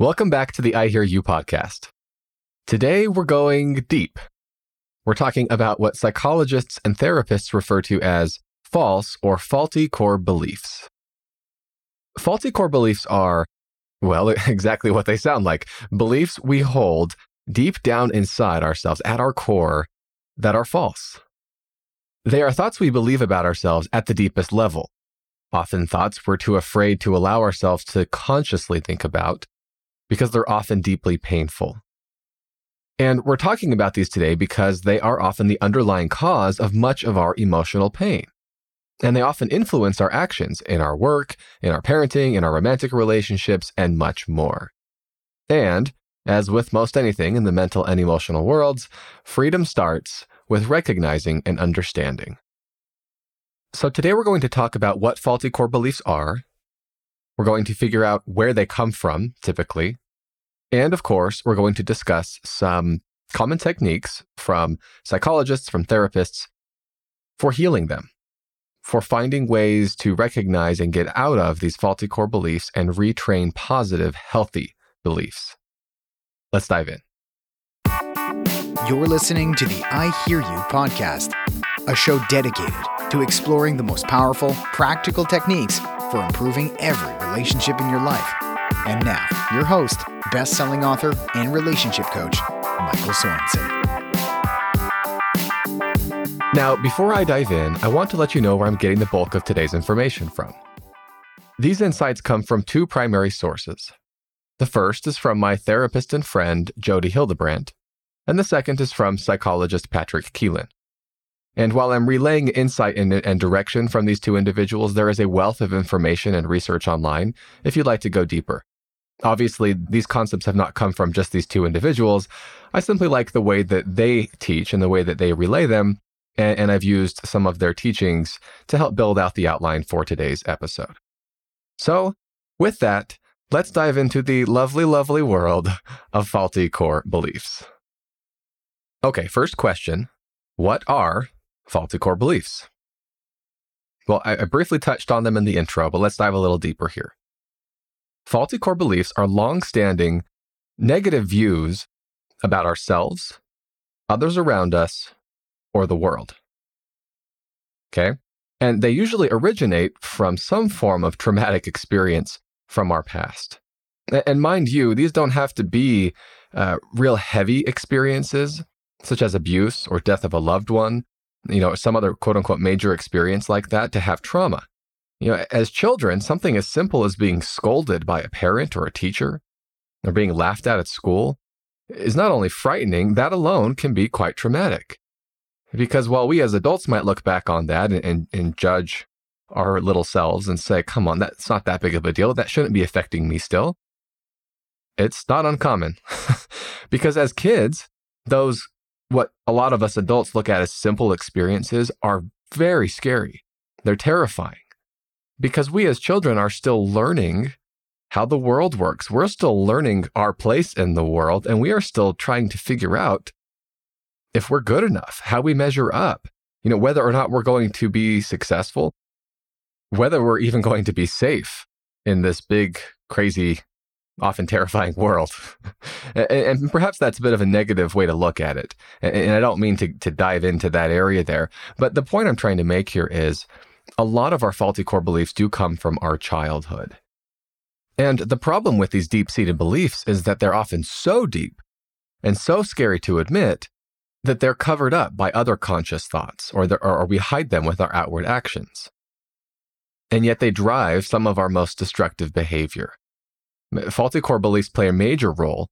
Welcome back to the I Hear You podcast. Today we're going deep. We're talking about what psychologists and therapists refer to as false or faulty core beliefs. Faulty core beliefs are, well, exactly what they sound like beliefs we hold deep down inside ourselves at our core that are false. They are thoughts we believe about ourselves at the deepest level, often thoughts we're too afraid to allow ourselves to consciously think about because they're often deeply painful. And we're talking about these today because they are often the underlying cause of much of our emotional pain. And they often influence our actions in our work, in our parenting, in our romantic relationships, and much more. And, as with most anything in the mental and emotional worlds, freedom starts with recognizing and understanding. So, today we're going to talk about what faulty core beliefs are. We're going to figure out where they come from, typically, and of course, we're going to discuss some common techniques from psychologists, from therapists for healing them, for finding ways to recognize and get out of these faulty core beliefs and retrain positive, healthy beliefs. Let's dive in. You're listening to the I Hear You podcast, a show dedicated to exploring the most powerful, practical techniques for improving every relationship in your life. And now, your host, best selling author, and relationship coach, Michael Sorensen. Now, before I dive in, I want to let you know where I'm getting the bulk of today's information from. These insights come from two primary sources. The first is from my therapist and friend, Jody Hildebrandt, and the second is from psychologist Patrick Keelan. And while I'm relaying insight and, and, direction from these two individuals, there is a wealth of information and research online if you'd like to go deeper. Obviously, these concepts have not come from just these two individuals. I simply like the way that they teach and the way that they relay them, and, and I've used some of their teachings to help build out the outline for today's episode. So, with that, let's dive into the lovely, lovely world of faulty core beliefs. Okay, first question What are faulty core beliefs? Well, I, I briefly touched on them in the intro, but let's dive a little deeper here. Faulty core beliefs are long standing negative views about ourselves, others around us, or the world. Okay? And they usually originate from some form of traumatic experience from our past. And mind you, these don't have to be uh, real heavy experiences, such as abuse or death of a loved one, you know, some other quote unquote major experience like that to have trauma. You know, as children, something as simple as being scolded by a parent or a teacher or being laughed at at school is not only frightening, that alone can be quite traumatic. Because while we as adults might look back on that and, and, and judge our little selves and say, come on, that's not that big of a deal. That shouldn't be affecting me still. It's not uncommon. because as kids, those, what a lot of us adults look at as simple experiences, are very scary. They're terrifying because we as children are still learning how the world works. We're still learning our place in the world, and we are still trying to figure out if we're good enough, how we measure up, you know, whether or not we're going to be successful, whether we're even going to be safe in this big, crazy, often terrifying world. and, perhaps that's a bit of a negative way to look at it. And, and I don't mean to, to dive into that area there. But the point I'm trying to make here is a lot of our faulty core beliefs do come from our childhood. And the problem with these deep seated beliefs is that they're often so deep and so scary to admit that they're covered up by other conscious thoughts or, or we hide them with our outward actions. And yet they drive some of our most destructive behavior. Faulty core beliefs play a major role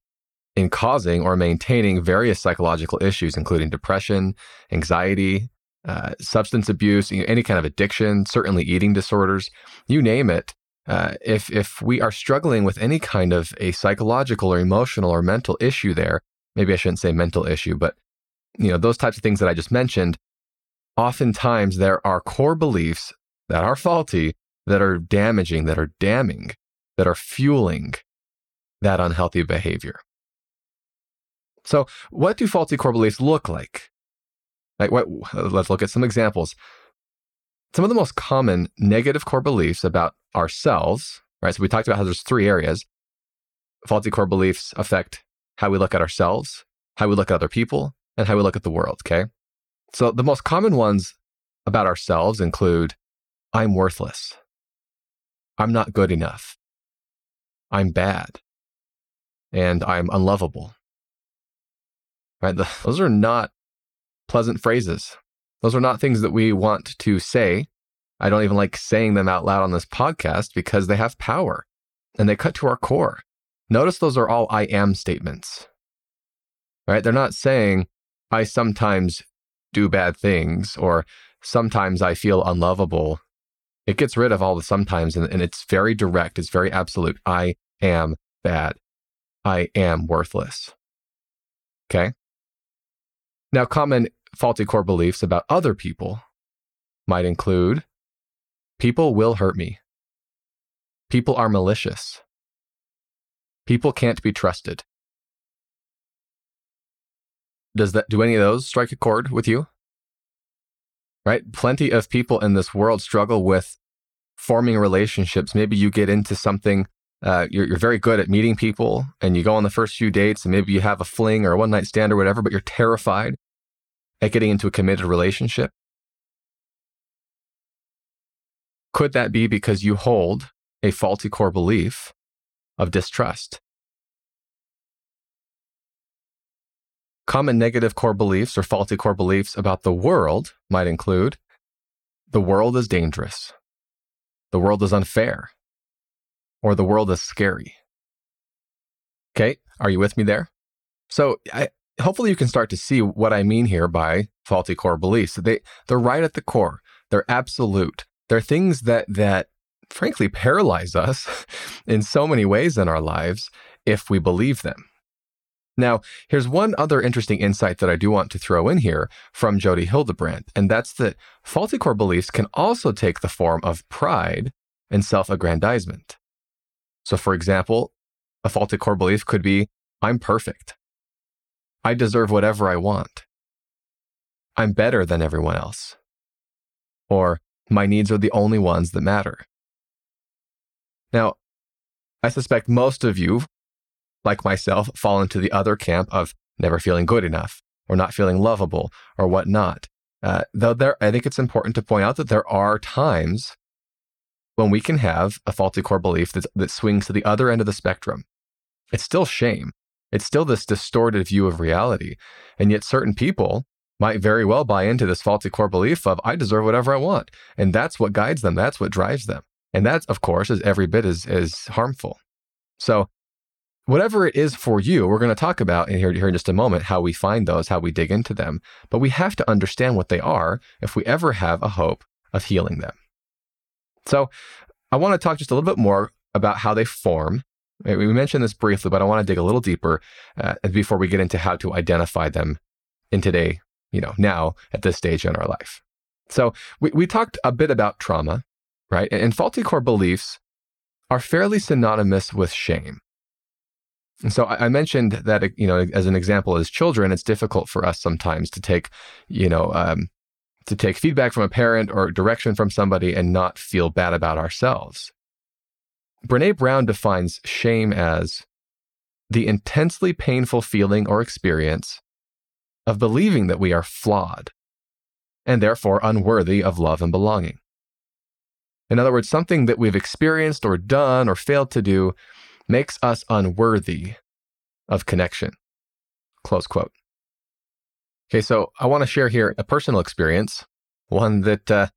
in causing or maintaining various psychological issues, including depression, anxiety, uh, substance abuse, any kind of addiction, certainly eating disorders, you name it. Uh, if if we are struggling with any kind of a psychological or emotional or mental issue there, maybe I shouldn't say mental issue, but you know those types of things that I just mentioned, oftentimes there are core beliefs that are faulty, that are damaging, that are damning, that are fueling that unhealthy behavior. So, what do faulty core beliefs look like? Like, what, let's look at some examples. Some of the most common negative core beliefs about ourselves, right? So we talked about how there's three areas. faulty core beliefs affect how we look at ourselves, how we look at other people, and how we look at the world. Okay. So the most common ones about ourselves include I'm worthless. I'm not good enough. I'm bad. And I'm unlovable. Right? The, those are not pleasant phrases. Those are not things that we want to say. I don't even like saying them out loud on this podcast because they have power and they cut to our core. Notice those are all I am statements. Right? They're not saying I sometimes do bad things or sometimes I feel unlovable. It gets rid of all the sometimes and, and it's very direct. It's very absolute. I am bad. I am worthless. Okay. Now, common faulty core beliefs about other people might include people will hurt me. People are malicious. People can't be trusted. Does that do any of those strike a chord with you? Right? Plenty of people in this world struggle with forming relationships. Maybe you get into something uh, you're, you're very good at meeting people and you go on the first few dates and maybe you have a fling or a one night stand or whatever, but you're terrified at getting into a committed relationship? Could that be because you hold a faulty core belief of distrust? Common negative core beliefs or faulty core beliefs about the world might include the world is dangerous, the world is unfair, or the world is scary. Okay, are you with me there? So, I, hopefully, you can start to see what I mean here by faulty core beliefs. They they're right at the core. They're absolute. They're things that that frankly paralyze us in so many ways in our lives if we believe them. Now, here's one other interesting insight that I do want to throw in here from Jody Hildebrandt, and that's that faulty core beliefs can also take the form of pride and self aggrandizement. So, for example, a faulty core belief could be I'm perfect. I deserve whatever I want. I'm better than everyone else. Or my needs are the only ones that matter. Now, I suspect most of you, like myself, fall into the other camp of never feeling good enough or not feeling lovable or whatnot. Uh, though there, I think it's important to point out that there are times when we can have a faulty core belief that, that swings to the other end of the spectrum. It's still shame. It's still this distorted view of reality. And yet, certain people might very well buy into this faulty core belief of, I deserve whatever I want. And that's what guides them. That's what drives them. And that, of course, is every bit as, as harmful. So, whatever it is for you, we're going to talk about in here, here in just a moment how we find those, how we dig into them. But we have to understand what they are if we ever have a hope of healing them. So I want to talk just a little bit more about how they form. We mentioned this briefly, but I want to dig a little deeper uh, before we get into how to identify them in today, you know, now at this stage in our life. So we, we talked a bit about trauma, right? And, and faulty core beliefs are fairly synonymous with shame. And so I, mentioned that, you know, as an example, as children, it's difficult for us sometimes to take, you know, um, to take feedback from a parent or direction from somebody and not feel bad about ourselves. Brene Brown defines shame as the intensely painful feeling or experience of believing that we are flawed and therefore unworthy of love and belonging. In other words, something that we've experienced or done or failed to do makes us unworthy of connection. Close quote. Okay, so I want to share here a personal experience, one that uh,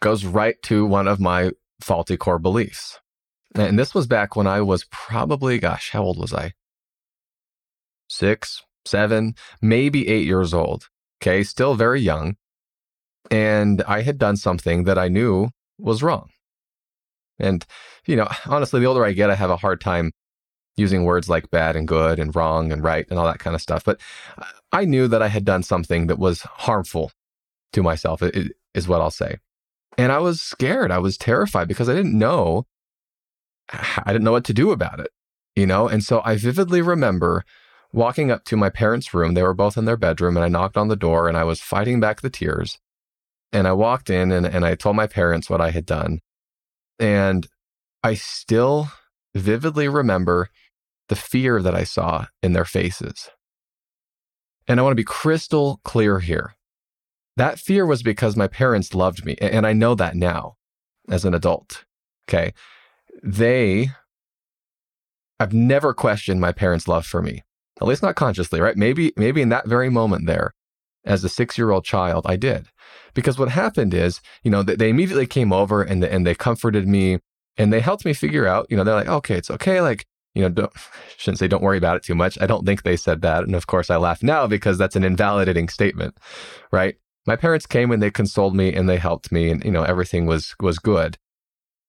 goes right to one of my faulty core beliefs. And this was back when I was probably, gosh, how old was I? Six, seven, maybe eight years old. Okay, still very young. And I had done something that I knew was wrong. And, you know, honestly, the older I get, I have a hard time using words like bad and good and wrong and right and all that kind of stuff. But I knew that I had done something that was harmful to myself, is what I'll say. And I was scared. I was terrified because I didn't know, I didn't know what to do about it, you know? And so I vividly remember walking up to my parents' room. They were both in their bedroom and I knocked on the door and I was fighting back the tears. And I walked in and, and I told my parents what I had done. And I still vividly remember the fear that I saw in their faces. And I want to be crystal clear here. That fear was because my parents loved me. And I know that now as an adult. Okay. They, I've never questioned my parents' love for me, at least not consciously, right? Maybe, maybe in that very moment there, as a six year old child, I did. Because what happened is, you know, they immediately came over and, and they comforted me and they helped me figure out, you know, they're like, okay, it's okay. Like, you know, don't, shouldn't say don't worry about it too much. I don't think they said that. And of course, I laugh now because that's an invalidating statement, right? My parents came and they consoled me and they helped me and, you know, everything was, was good.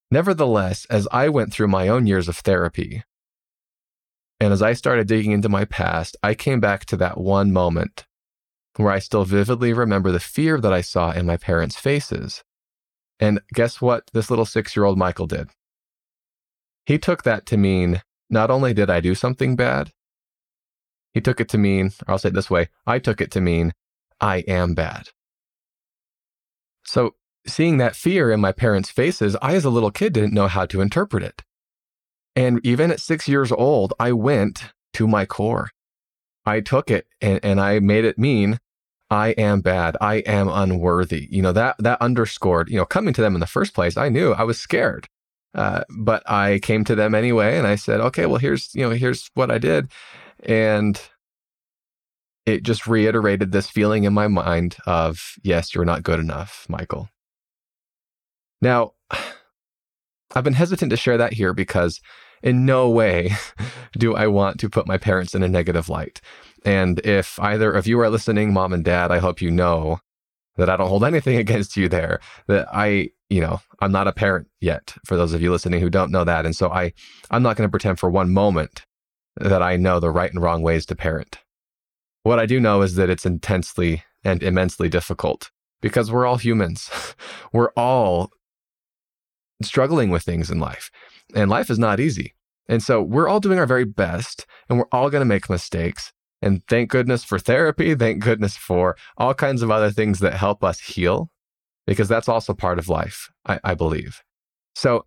Nevertheless, as I went through my own years of therapy, and as I started digging into my past, I came back to that one moment where I still vividly remember the fear that I saw in my parents' faces. And guess what this little six year old Michael did? He took that to mean not only did I do something bad, he took it to mean, or I'll say it this way, I took it to mean I am bad. So, seeing that fear in my parents' faces, I, as a little kid, didn't know how to interpret it. And even at six years old, I went to my core. I took it and, and I made it mean I am bad. I am unworthy. You know, that, that underscored, you know, coming to them in the first place, I knew I was scared. Uh, but I came to them anyway and I said, okay, well, here's, you know, here's what I did. And it just reiterated this feeling in my mind of, yes, you're not good enough, Michael. Now, I've been hesitant to share that here because in no way do I want to put my parents in a negative light. And if either of you are listening, mom and dad, I hope you know that I don't hold anything against you there. That I, you know, I'm not a parent yet for those of you listening who don't know that. And so I, I'm not going to pretend for one moment that I know the right and wrong ways to parent. What I do know is that it's intensely and immensely difficult because we're all humans. we're all struggling with things in life, and life is not easy. And so we're all doing our very best, and we're all going to make mistakes. And thank goodness for therapy. Thank goodness for all kinds of other things that help us heal, because that's also part of life, I, I believe. So,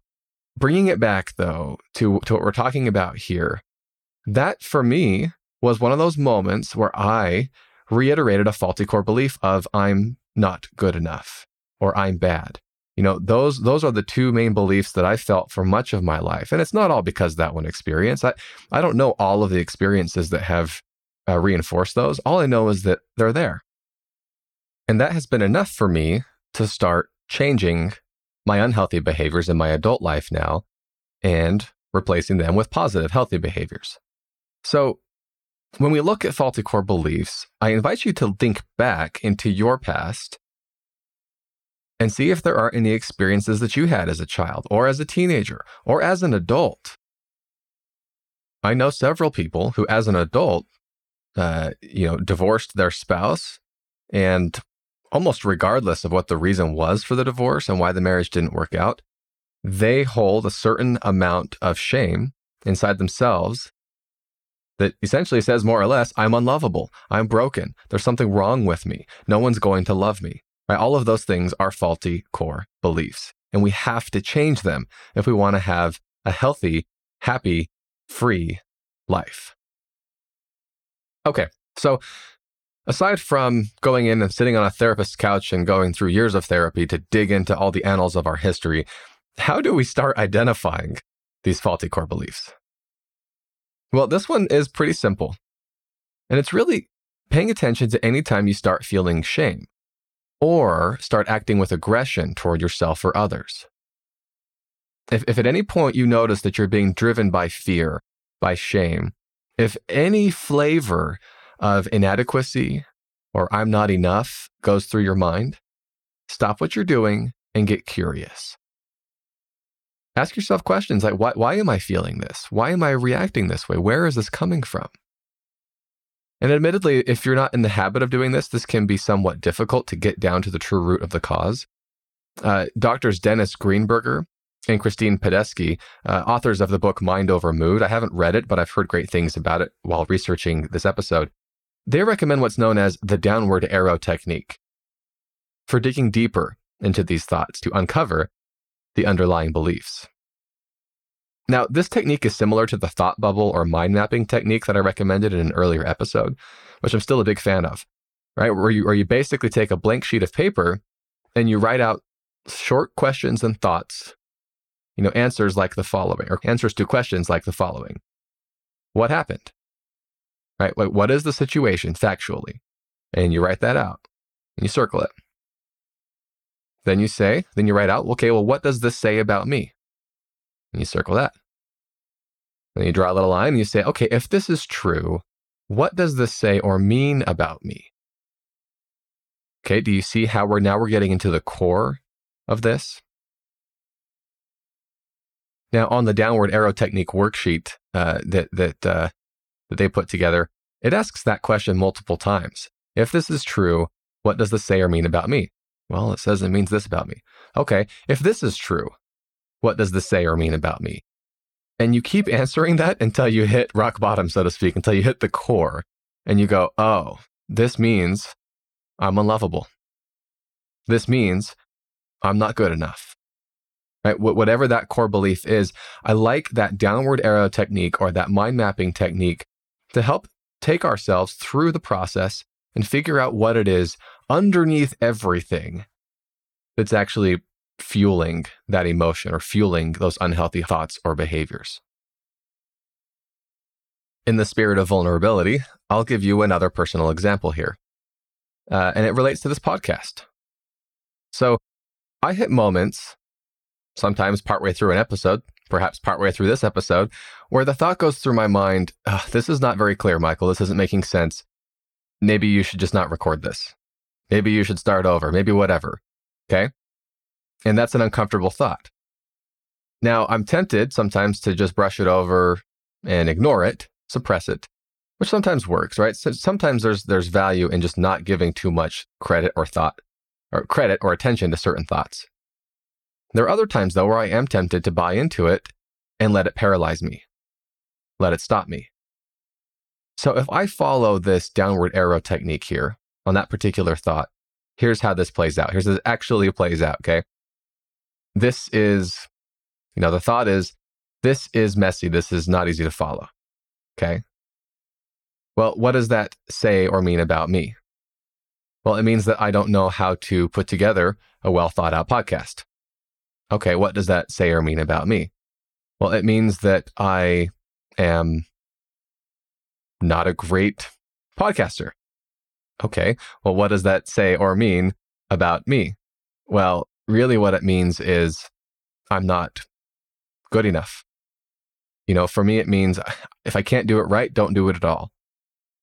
bringing it back though to, to what we're talking about here, that for me was one of those moments where I reiterated a faulty core belief of I'm not good enough or I'm bad. You know, those those are the two main beliefs that I felt for much of my life. And it's not all because that one experience. I, I don't know all of the experiences that have uh, reinforced those. All I know is that they're there. And that has been enough for me to start changing my unhealthy behaviors in my adult life now and replacing them with positive, healthy behaviors. So when we look at faulty core beliefs, I invite you to think back into your past and see if there are any experiences that you had as a child or as a teenager or as an adult. I know several people who, as an adult, uh, you know, divorced their spouse and almost regardless of what the reason was for the divorce and why the marriage didn't work out, they hold a certain amount of shame inside themselves that essentially says more or less, I'm unlovable. I'm broken. There's something wrong with me. No one's going to love me. Right? All of those things are faulty core beliefs. And we have to change them if we want to have a healthy, happy, free life. Okay. So aside from going in and sitting on a therapist's couch and going through years of therapy to dig into all the annals of our history, how do we start identifying these faulty core beliefs? Well, this one is pretty simple. And it's really paying attention to any time you start feeling shame or start acting with aggression toward yourself or others. If, if at any point you notice that you're being driven by fear, by shame, if any flavor of inadequacy or I'm not enough goes through your mind, stop what you're doing and get curious. Ask yourself questions like, why, why am I feeling this? Why am I reacting this way? Where is this coming from? And admittedly, if you're not in the habit of doing this, this can be somewhat difficult to get down to the true root of the cause. Uh, doctors Dennis Greenberger and Christine Padesky, uh, authors of the book Mind Over Mood, I haven't read it, but I've heard great things about it while researching this episode. They recommend what's known as the downward arrow technique for digging deeper into these thoughts to uncover the underlying beliefs. Now, this technique is similar to the thought bubble or mind mapping technique that I recommended in an earlier episode, which I'm still a big fan of, right? Where you, where you basically take a blank sheet of paper and you write out short questions and thoughts, you know, answers like the following, or answers to questions like the following What happened? Right? What is the situation factually? And you write that out and you circle it. Then you say, then you write out, okay, well, what does this say about me? And you circle that. Then you draw a little line and you say, okay, if this is true, what does this say or mean about me? Okay, do you see how we're now we're getting into the core of this? Now, on the downward arrow technique worksheet uh, that that uh, that they put together, it asks that question multiple times. If this is true, what does this say or mean about me? Well, it says it means this about me. Okay, if this is true, what does this say or mean about me? And you keep answering that until you hit rock bottom, so to speak, until you hit the core and you go, oh, this means I'm unlovable. This means I'm not good enough. Right? Wh- whatever that core belief is, I like that downward arrow technique or that mind mapping technique to help take ourselves through the process and figure out what it is underneath everything that's actually fueling that emotion or fueling those unhealthy thoughts or behaviors. In the spirit of vulnerability, I'll give you another personal example here. Uh, and it relates to this podcast. So I hit moments, sometimes partway through an episode, perhaps partway through this episode, where the thought goes through my mind this is not very clear, Michael. This isn't making sense. Maybe you should just not record this. Maybe you should start over. Maybe whatever. Okay. And that's an uncomfortable thought. Now, I'm tempted sometimes to just brush it over and ignore it, suppress it, which sometimes works, right? So sometimes there's there's value in just not giving too much credit or thought or credit or attention to certain thoughts. There are other times though where I am tempted to buy into it and let it paralyze me. Let it stop me. So if I follow this downward arrow technique here on that particular thought, here's how this plays out. Here's how this actually plays out, okay? This is, you know, the thought is, this is messy. This is not easy to follow. Okay. Well, what does that say or mean about me? Well, it means that I don't know how to put together a well thought out podcast. Okay. What does that say or mean about me? Well, it means that I am not a great podcaster. Okay. Well, what does that say or mean about me? Well, really what it means is I'm not good enough. You know, for me, it means if I can't do it right, don't do it at all.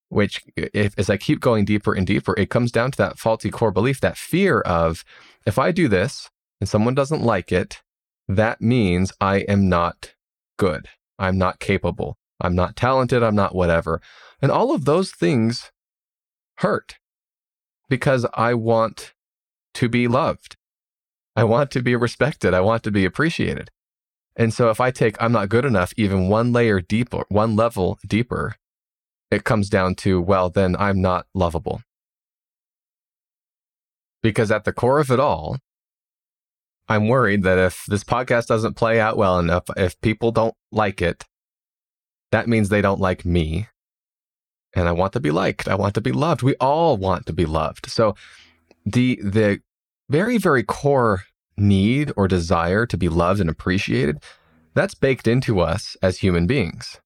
Which, if, as I keep going deeper and deeper, it comes down to that faulty core belief, that fear of if I do this and someone doesn't like it, that means I am not good. I'm not capable. I'm not talented. I'm not whatever. And all of those things hurt because I want to be loved. I want to be respected. I want to be appreciated. And so if I take I'm not good enough even one layer deeper, one level deeper, it comes down to, well, then I'm not lovable. Because at the core of it all, I'm worried that if this podcast doesn't play out well enough, if people don't like it, that means they don't like me. And I want to be liked. I want to be loved. We all want to be loved. So the the very, very core need or desire to be loved and appreciated, that's baked into us as human beings.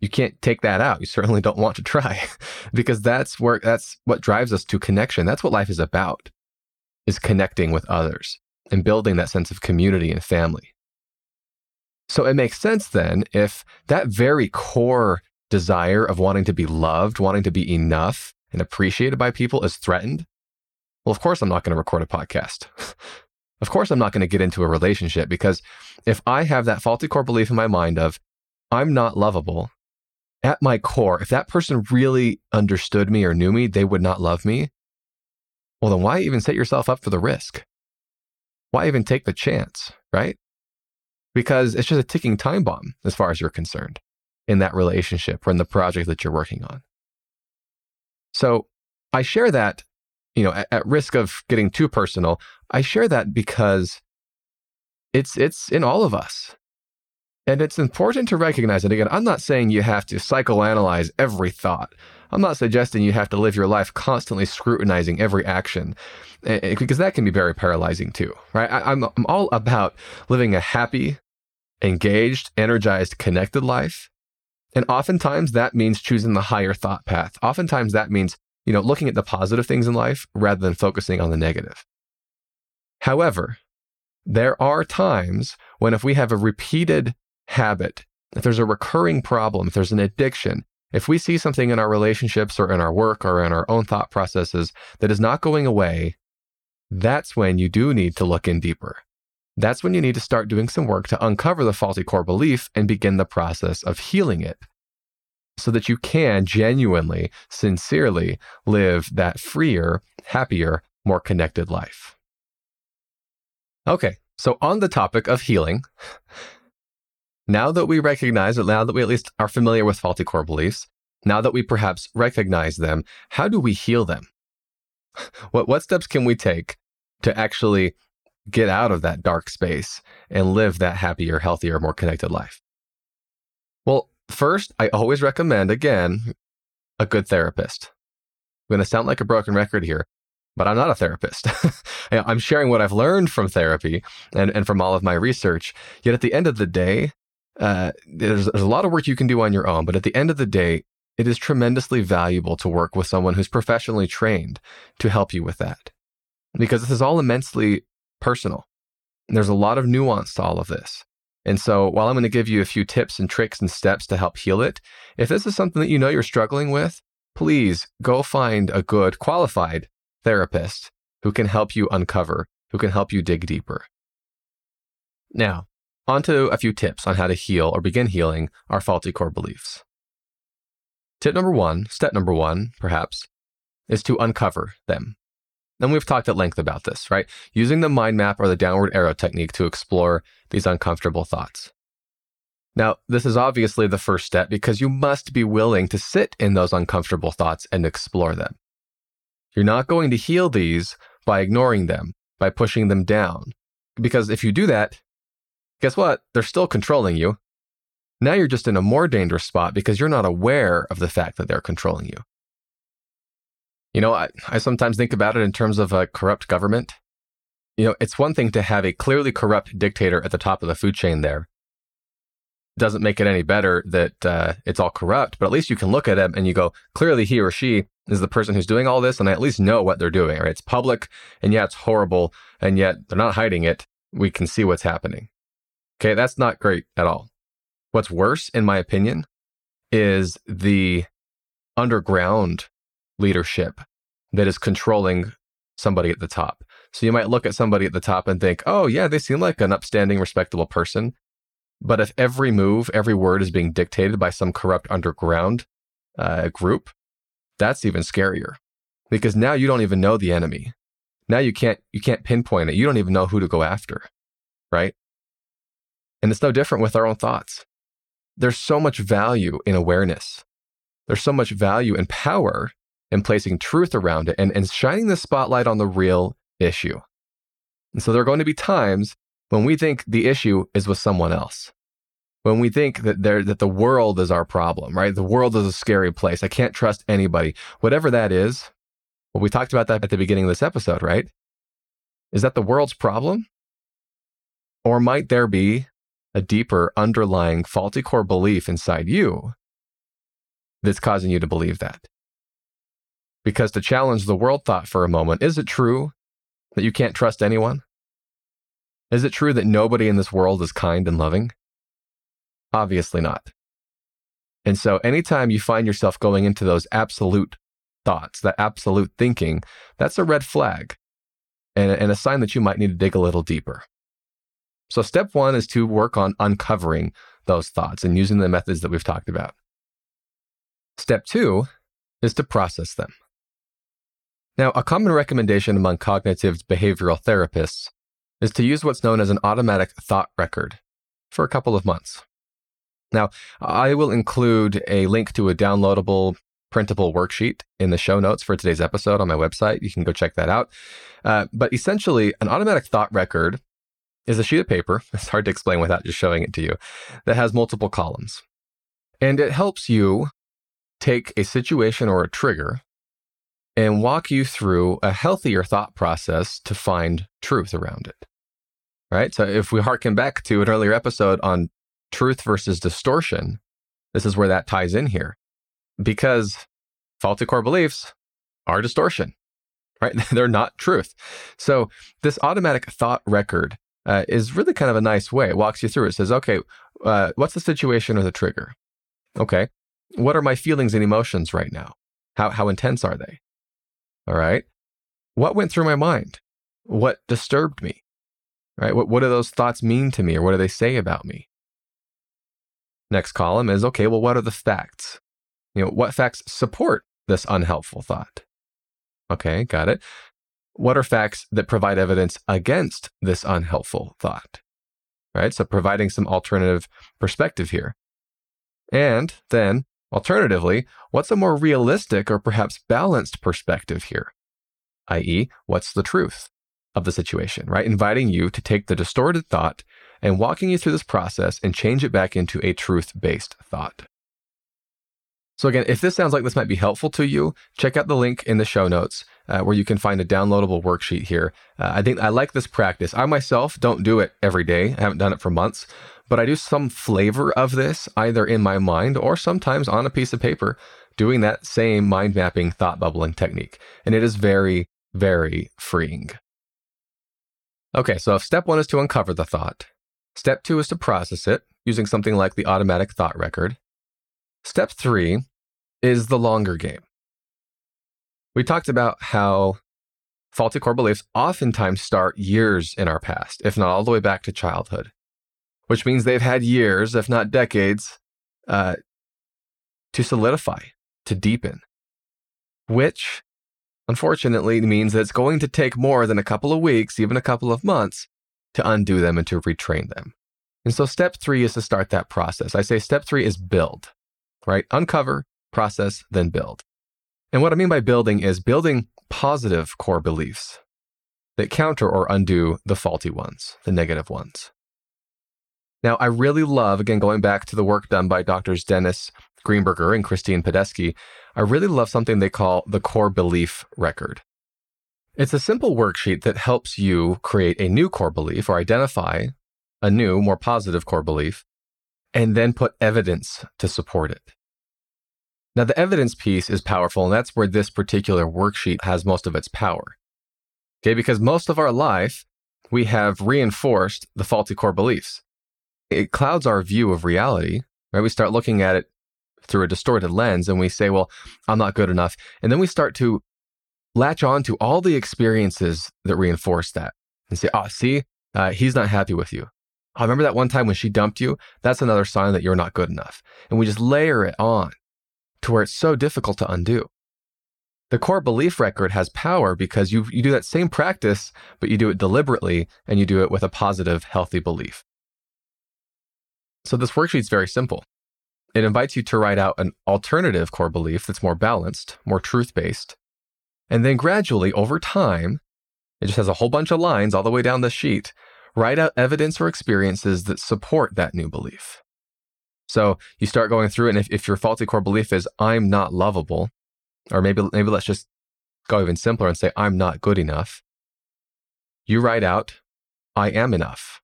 You can't take that out. You certainly don't want to try because that's where that's what drives us to connection. That's what life is about. Is connecting with others and building that sense of community and family. So it makes sense then if that very core desire of wanting to be loved, wanting to be enough and appreciated by people is threatened, well, of course, I'm not going to record a podcast. of course, I'm not going to get into a relationship because if I have that faulty core belief in my mind of I'm not lovable, at my core, if that person really understood me or knew me, they would not love me. Well, then why even set yourself up for the risk? Why even take the chance, right? Because it's just a ticking time bomb as far as you're concerned in that relationship or in the project that you're working on. So I share that you know, at, at risk of getting too personal, I share that because it's it's in all of us. And it's important to recognize, it. again, I'm not saying you have to psychoanalyze every thought. I'm not suggesting you have to live your life constantly scrutinizing every action, because that can be very paralyzing too, right? I, I'm, I'm all about living a happy, engaged, energized, connected life. And oftentimes that means choosing the higher thought path. Oftentimes that means, you know, looking at the positive things in life rather than focusing on the negative. However, there are times when if we have a repeated habit, if there's a recurring problem, if there's an addiction, if we see something in our relationships or in our work or in our own thought processes that is not going away, that's when you do need to look in deeper. That's when you need to start doing some work to uncover the faulty core belief and begin the process of healing it so that you can genuinely, sincerely live that freer, happier, more connected life. Okay, so on the topic of healing, now that we recognize it, now that we at least are familiar with faulty core beliefs, now that we perhaps recognize them, how do we heal them? What, what steps can we take to actually get out of that dark space and live that happier, healthier, more connected life? First, I always recommend, again, a good therapist. I'm going to sound like a broken record here, but I'm not a therapist. I'm sharing what I've learned from therapy and, and from all of my research. Yet at the end of the day, uh, there's, there's a lot of work you can do on your own, but at the end of the day, it is tremendously valuable to work with someone who's professionally trained to help you with that. Because this is all immensely personal. There's a lot of nuance to all of this. And so, while I'm going to give you a few tips and tricks and steps to help heal it, if this is something that you know you're struggling with, please go find a good, qualified therapist who can help you uncover, who can help you dig deeper. Now, on to a few tips on how to heal or begin healing our faulty core beliefs. Tip number one, step number one, perhaps, is to uncover them. And we've talked at length about this, right? Using the mind map or the downward arrow technique to explore these uncomfortable thoughts. Now, this is obviously the first step because you must be willing to sit in those uncomfortable thoughts and explore them. You're not going to heal these by ignoring them, by pushing them down. Because if you do that, guess what? They're still controlling you. Now you're just in a more dangerous spot because you're not aware of the fact that they're controlling you. You know, I, I sometimes think about it in terms of a corrupt government. You know, it's one thing to have a clearly corrupt dictator at the top of the food chain there. Doesn't make it any better that uh, it's all corrupt, but at least you can look at him and you go, clearly he or she is the person who's doing all this, and I at least know what they're doing. Right? It's public, and yeah, it's horrible, and yet they're not hiding it. We can see what's happening. Okay, that's not great at all. What's worse, in my opinion, is the underground leadership that is controlling somebody at the top. So you might look at somebody at the top and think, oh, yeah, they seem like an upstanding, respectable person. But if every move, every word is being dictated by some corrupt underground uh, group, that's even scarier because now you don't even know the enemy. Now you can't you can't pinpoint it. You don't even know who to go after, right? And it's no different with our own thoughts. There's so much value in awareness. There's so much value and power in placing truth around it and, and shining the spotlight on the real issue. And so there are going to be times when we think the issue is with someone else. When we think that there that the world is our problem, right? The world is a scary place. I can't trust anybody. Whatever that is, well, we talked about that at the beginning of this episode, right? Is that the world's problem? Or might there be a deeper underlying faulty core belief inside you that's causing you to believe that. Because to challenge the world thought for a moment, is it true that you can't trust anyone? Is it true that nobody in this world is kind and loving? Obviously not. And so, anytime you find yourself going into those absolute thoughts, that absolute thinking, that's a red flag and, and a sign that you might need to dig a little deeper. So, step one is to work on uncovering those thoughts and using the methods that we've talked about. Step two is to process them. Now, a common recommendation among cognitive behavioral therapists is to use what's known as an automatic thought record for a couple of months. Now, I will include a link to a downloadable printable worksheet in the show notes for today's episode on my website. You can go check that out. Uh, but essentially, an automatic thought record is a sheet of paper. It's hard to explain without just showing it to you that has multiple columns. And it helps you take a situation or a trigger and walk you through a healthier thought process to find truth around it. Right. So if we harken back to an earlier episode on truth versus distortion, this is where that ties in here because faulty core beliefs are distortion, right? They're not truth. So this automatic thought record uh, is really kind of a nice way. It walks you through. It says, okay, uh, what's the situation or the trigger? Okay. What are my feelings and emotions right now? How, how intense are they? All right. What went through my mind? What disturbed me? Right. What, what do those thoughts mean to me or what do they say about me? Next column is okay, well, what are the facts? You know, what facts support this unhelpful thought? Okay, got it. What are facts that provide evidence against this unhelpful thought? Right. So providing some alternative perspective here. And then Alternatively, what's a more realistic or perhaps balanced perspective here? I.e., what's the truth of the situation, right? Inviting you to take the distorted thought and walking you through this process and change it back into a truth based thought. So, again, if this sounds like this might be helpful to you, check out the link in the show notes uh, where you can find a downloadable worksheet here. Uh, I think I like this practice. I myself don't do it every day, I haven't done it for months, but I do some flavor of this either in my mind or sometimes on a piece of paper, doing that same mind mapping thought bubbling technique. And it is very, very freeing. Okay, so if step one is to uncover the thought, step two is to process it using something like the automatic thought record. Step three is the longer game. We talked about how faulty core beliefs oftentimes start years in our past, if not all the way back to childhood which means they've had years, if not decades, uh, to solidify, to deepen, which unfortunately means that it's going to take more than a couple of weeks, even a couple of months, to undo them and to retrain them. And so step three is to start that process. I say step three is build, right? Uncover, process, then build. And what I mean by building is building positive core beliefs that counter or undo the faulty ones, the negative ones. Now, I really love, again, going back to the work done by doctors Dennis Greenberger and Christine Padesky, I really love something they call the core belief record. It's a simple worksheet that helps you create a new core belief or identify a new, more positive core belief, and then put evidence to support it. Now, the evidence piece is powerful, and that's where this particular worksheet has most of its power. Okay, because most of our life, we have reinforced the faulty core beliefs it clouds our view of reality, right? We start looking at it through a distorted lens and we say, well, I'm not good enough. And then we start to latch on to all the experiences that reinforce that and say, oh, see, uh, he's not happy with you. I remember that one time when she dumped you. That's another sign that you're not good enough. And we just layer it on to where it's so difficult to undo. The core belief record has power because you, you do that same practice, but you do it deliberately and you do it with a positive, healthy belief. So this worksheet is very simple. It invites you to write out an alternative core belief that's more balanced, more truth based. And then gradually, over time, it just has a whole bunch of lines all the way down the sheet. Write out evidence or experiences that support that new belief. So you start going through it, and if, if your faulty core belief is, I'm not lovable, or maybe, maybe let's just go even simpler and say, I'm not good enough, you write out, I am enough.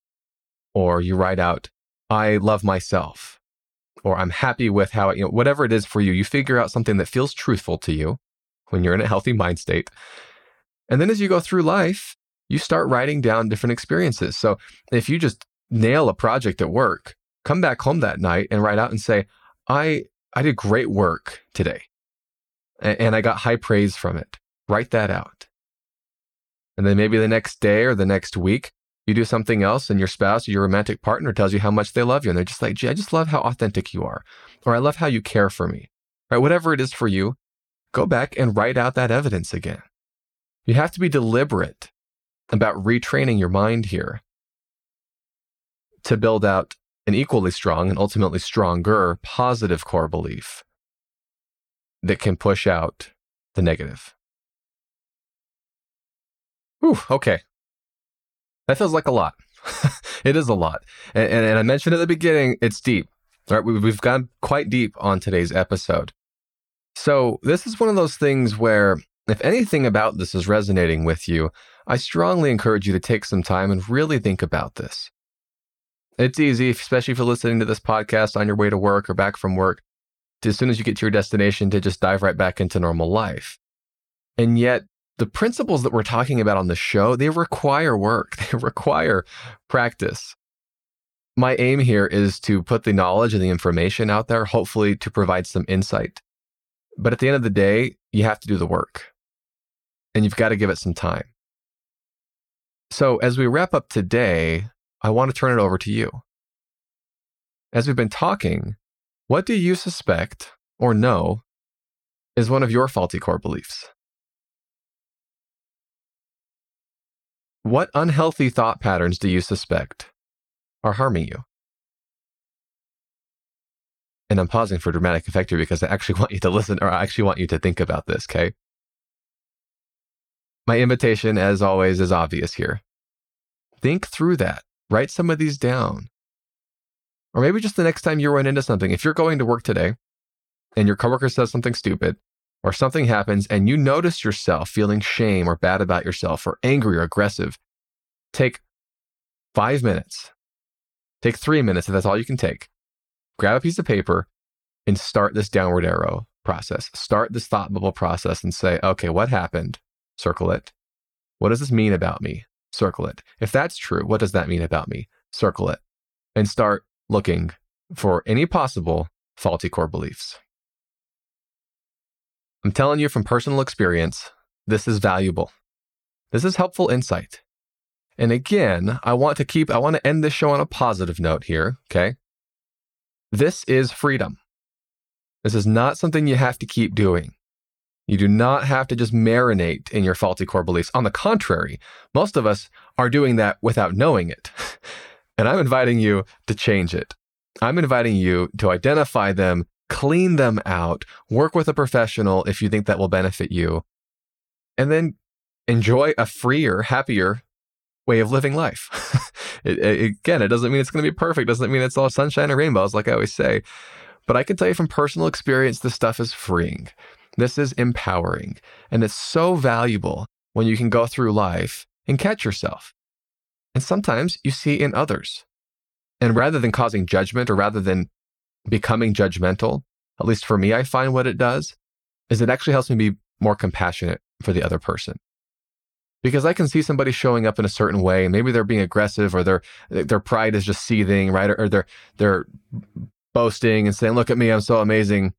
Or you write out, I love myself or I'm happy with how, you know, whatever it is for you, you figure out something that feels truthful to you when you're in a healthy mind state. And then as you go through life, you start writing down different experiences. So if you just nail a project at work, come back home that night and write out and say, I, I did great work today and I got high praise from it. Write that out. And then maybe the next day or the next week, you do something else and your spouse or your romantic partner tells you how much they love you and they're just like gee i just love how authentic you are or i love how you care for me right whatever it is for you go back and write out that evidence again you have to be deliberate about retraining your mind here to build out an equally strong and ultimately stronger positive core belief that can push out the negative. Whew, okay. That feels like a lot. it is a lot. And, and, and, I mentioned at the beginning, it's deep. Right? We, we've gone quite deep on today's episode. So this is one of those things where if anything about this is resonating with you, I strongly encourage you to take some time and really think about this. It's easy, especially if you're listening to this podcast on your way to work or back from work, to, as soon as you get to your destination, to just dive right back into normal life. And yet, the principles that we're talking about on the show, they require work, they require practice. My aim here is to put the knowledge and the information out there, hopefully to provide some insight. But at the end of the day, you have to do the work and you've got to give it some time. So, as we wrap up today, I want to turn it over to you. As we've been talking, what do you suspect or know is one of your faulty core beliefs? What unhealthy thought patterns do you suspect are harming you? And I'm pausing for dramatic effect here because I actually want you to listen or I actually want you to think about this, okay? My invitation, as always, is obvious here. Think through that. Write some of these down. Or maybe just the next time you run into something, if you're going to work today and your coworker says something stupid, or something happens and you notice yourself feeling shame or bad about yourself or angry or aggressive, take five minutes, take three minutes if that's all you can take. Grab a piece of paper and start this downward arrow process. Start this thought bubble process and say, okay, what happened? Circle it. What does this mean about me? Circle it. If that's true, what does that mean about me? Circle it. And start looking for any possible faulty core beliefs. I'm telling you from personal experience, this is valuable. This is helpful insight. And again, I want to keep, I want to end this show on a positive note here, okay? This is freedom. This is not something you have to keep doing. You do not have to just marinate in your faulty core beliefs. On the contrary, most of us are doing that without knowing it. and I'm inviting you to change it. I'm inviting you to identify them clean them out, work with a professional if you think that will benefit you, and then enjoy a freer, happier way of living life. it, it, again, it doesn't mean it's going to be perfect, doesn't mean it's all sunshine and rainbows, like I always say. But I can tell you from personal experience, this stuff is freeing. This is empowering. And it's so valuable when you can go through life and catch yourself. And sometimes you see in others. And rather than causing judgment or rather than becoming judgmental, at least for me, I find what it does is it actually helps me be more compassionate for the other person. Because I can see somebody showing up in a certain way, and maybe they're being aggressive or their their pride is just seething, right? Or, or they're they're boasting and saying, "Look at me, I'm so amazing."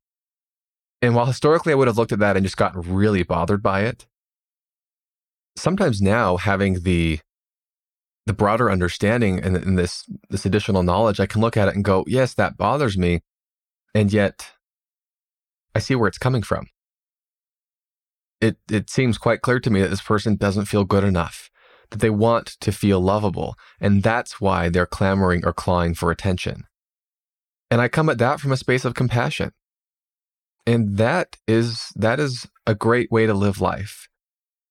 And while historically I would have looked at that and just gotten really bothered by it, sometimes now having the the broader understanding and, and this this additional knowledge, I can look at it and go, yes, that bothers me, and yet I see where it's coming from. It it seems quite clear to me that this person doesn't feel good enough, that they want to feel lovable, and that's why they're clamoring or clawing for attention. And I come at that from a space of compassion. And that is that is a great way to live life.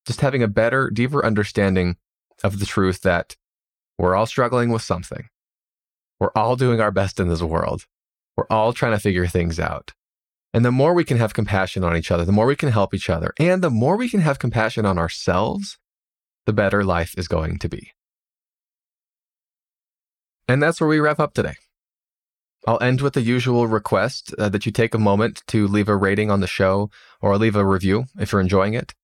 Just having a better, deeper understanding of the truth that we're all struggling with something. We're all doing our best in this world. We're all trying to figure things out. And the more we can have compassion on each other, the more we can help each other, and the more we can have compassion on ourselves, the better life is going to be. And that's where we wrap up today. I'll end with the usual request uh, that you take a moment to leave a rating on the show or leave a review if you're enjoying it.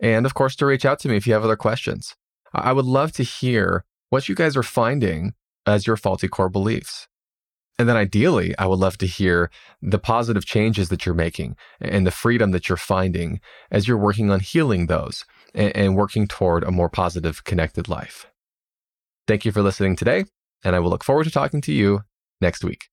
And of course, to reach out to me if you have other questions. I would love to hear what you guys are finding as your faulty core beliefs. And then ideally, I would love to hear the positive changes that you're making and the freedom that you're finding as you're working on healing those and, and working toward a more positive, connected life. Thank you for listening today, and I will look forward to talking to you next week.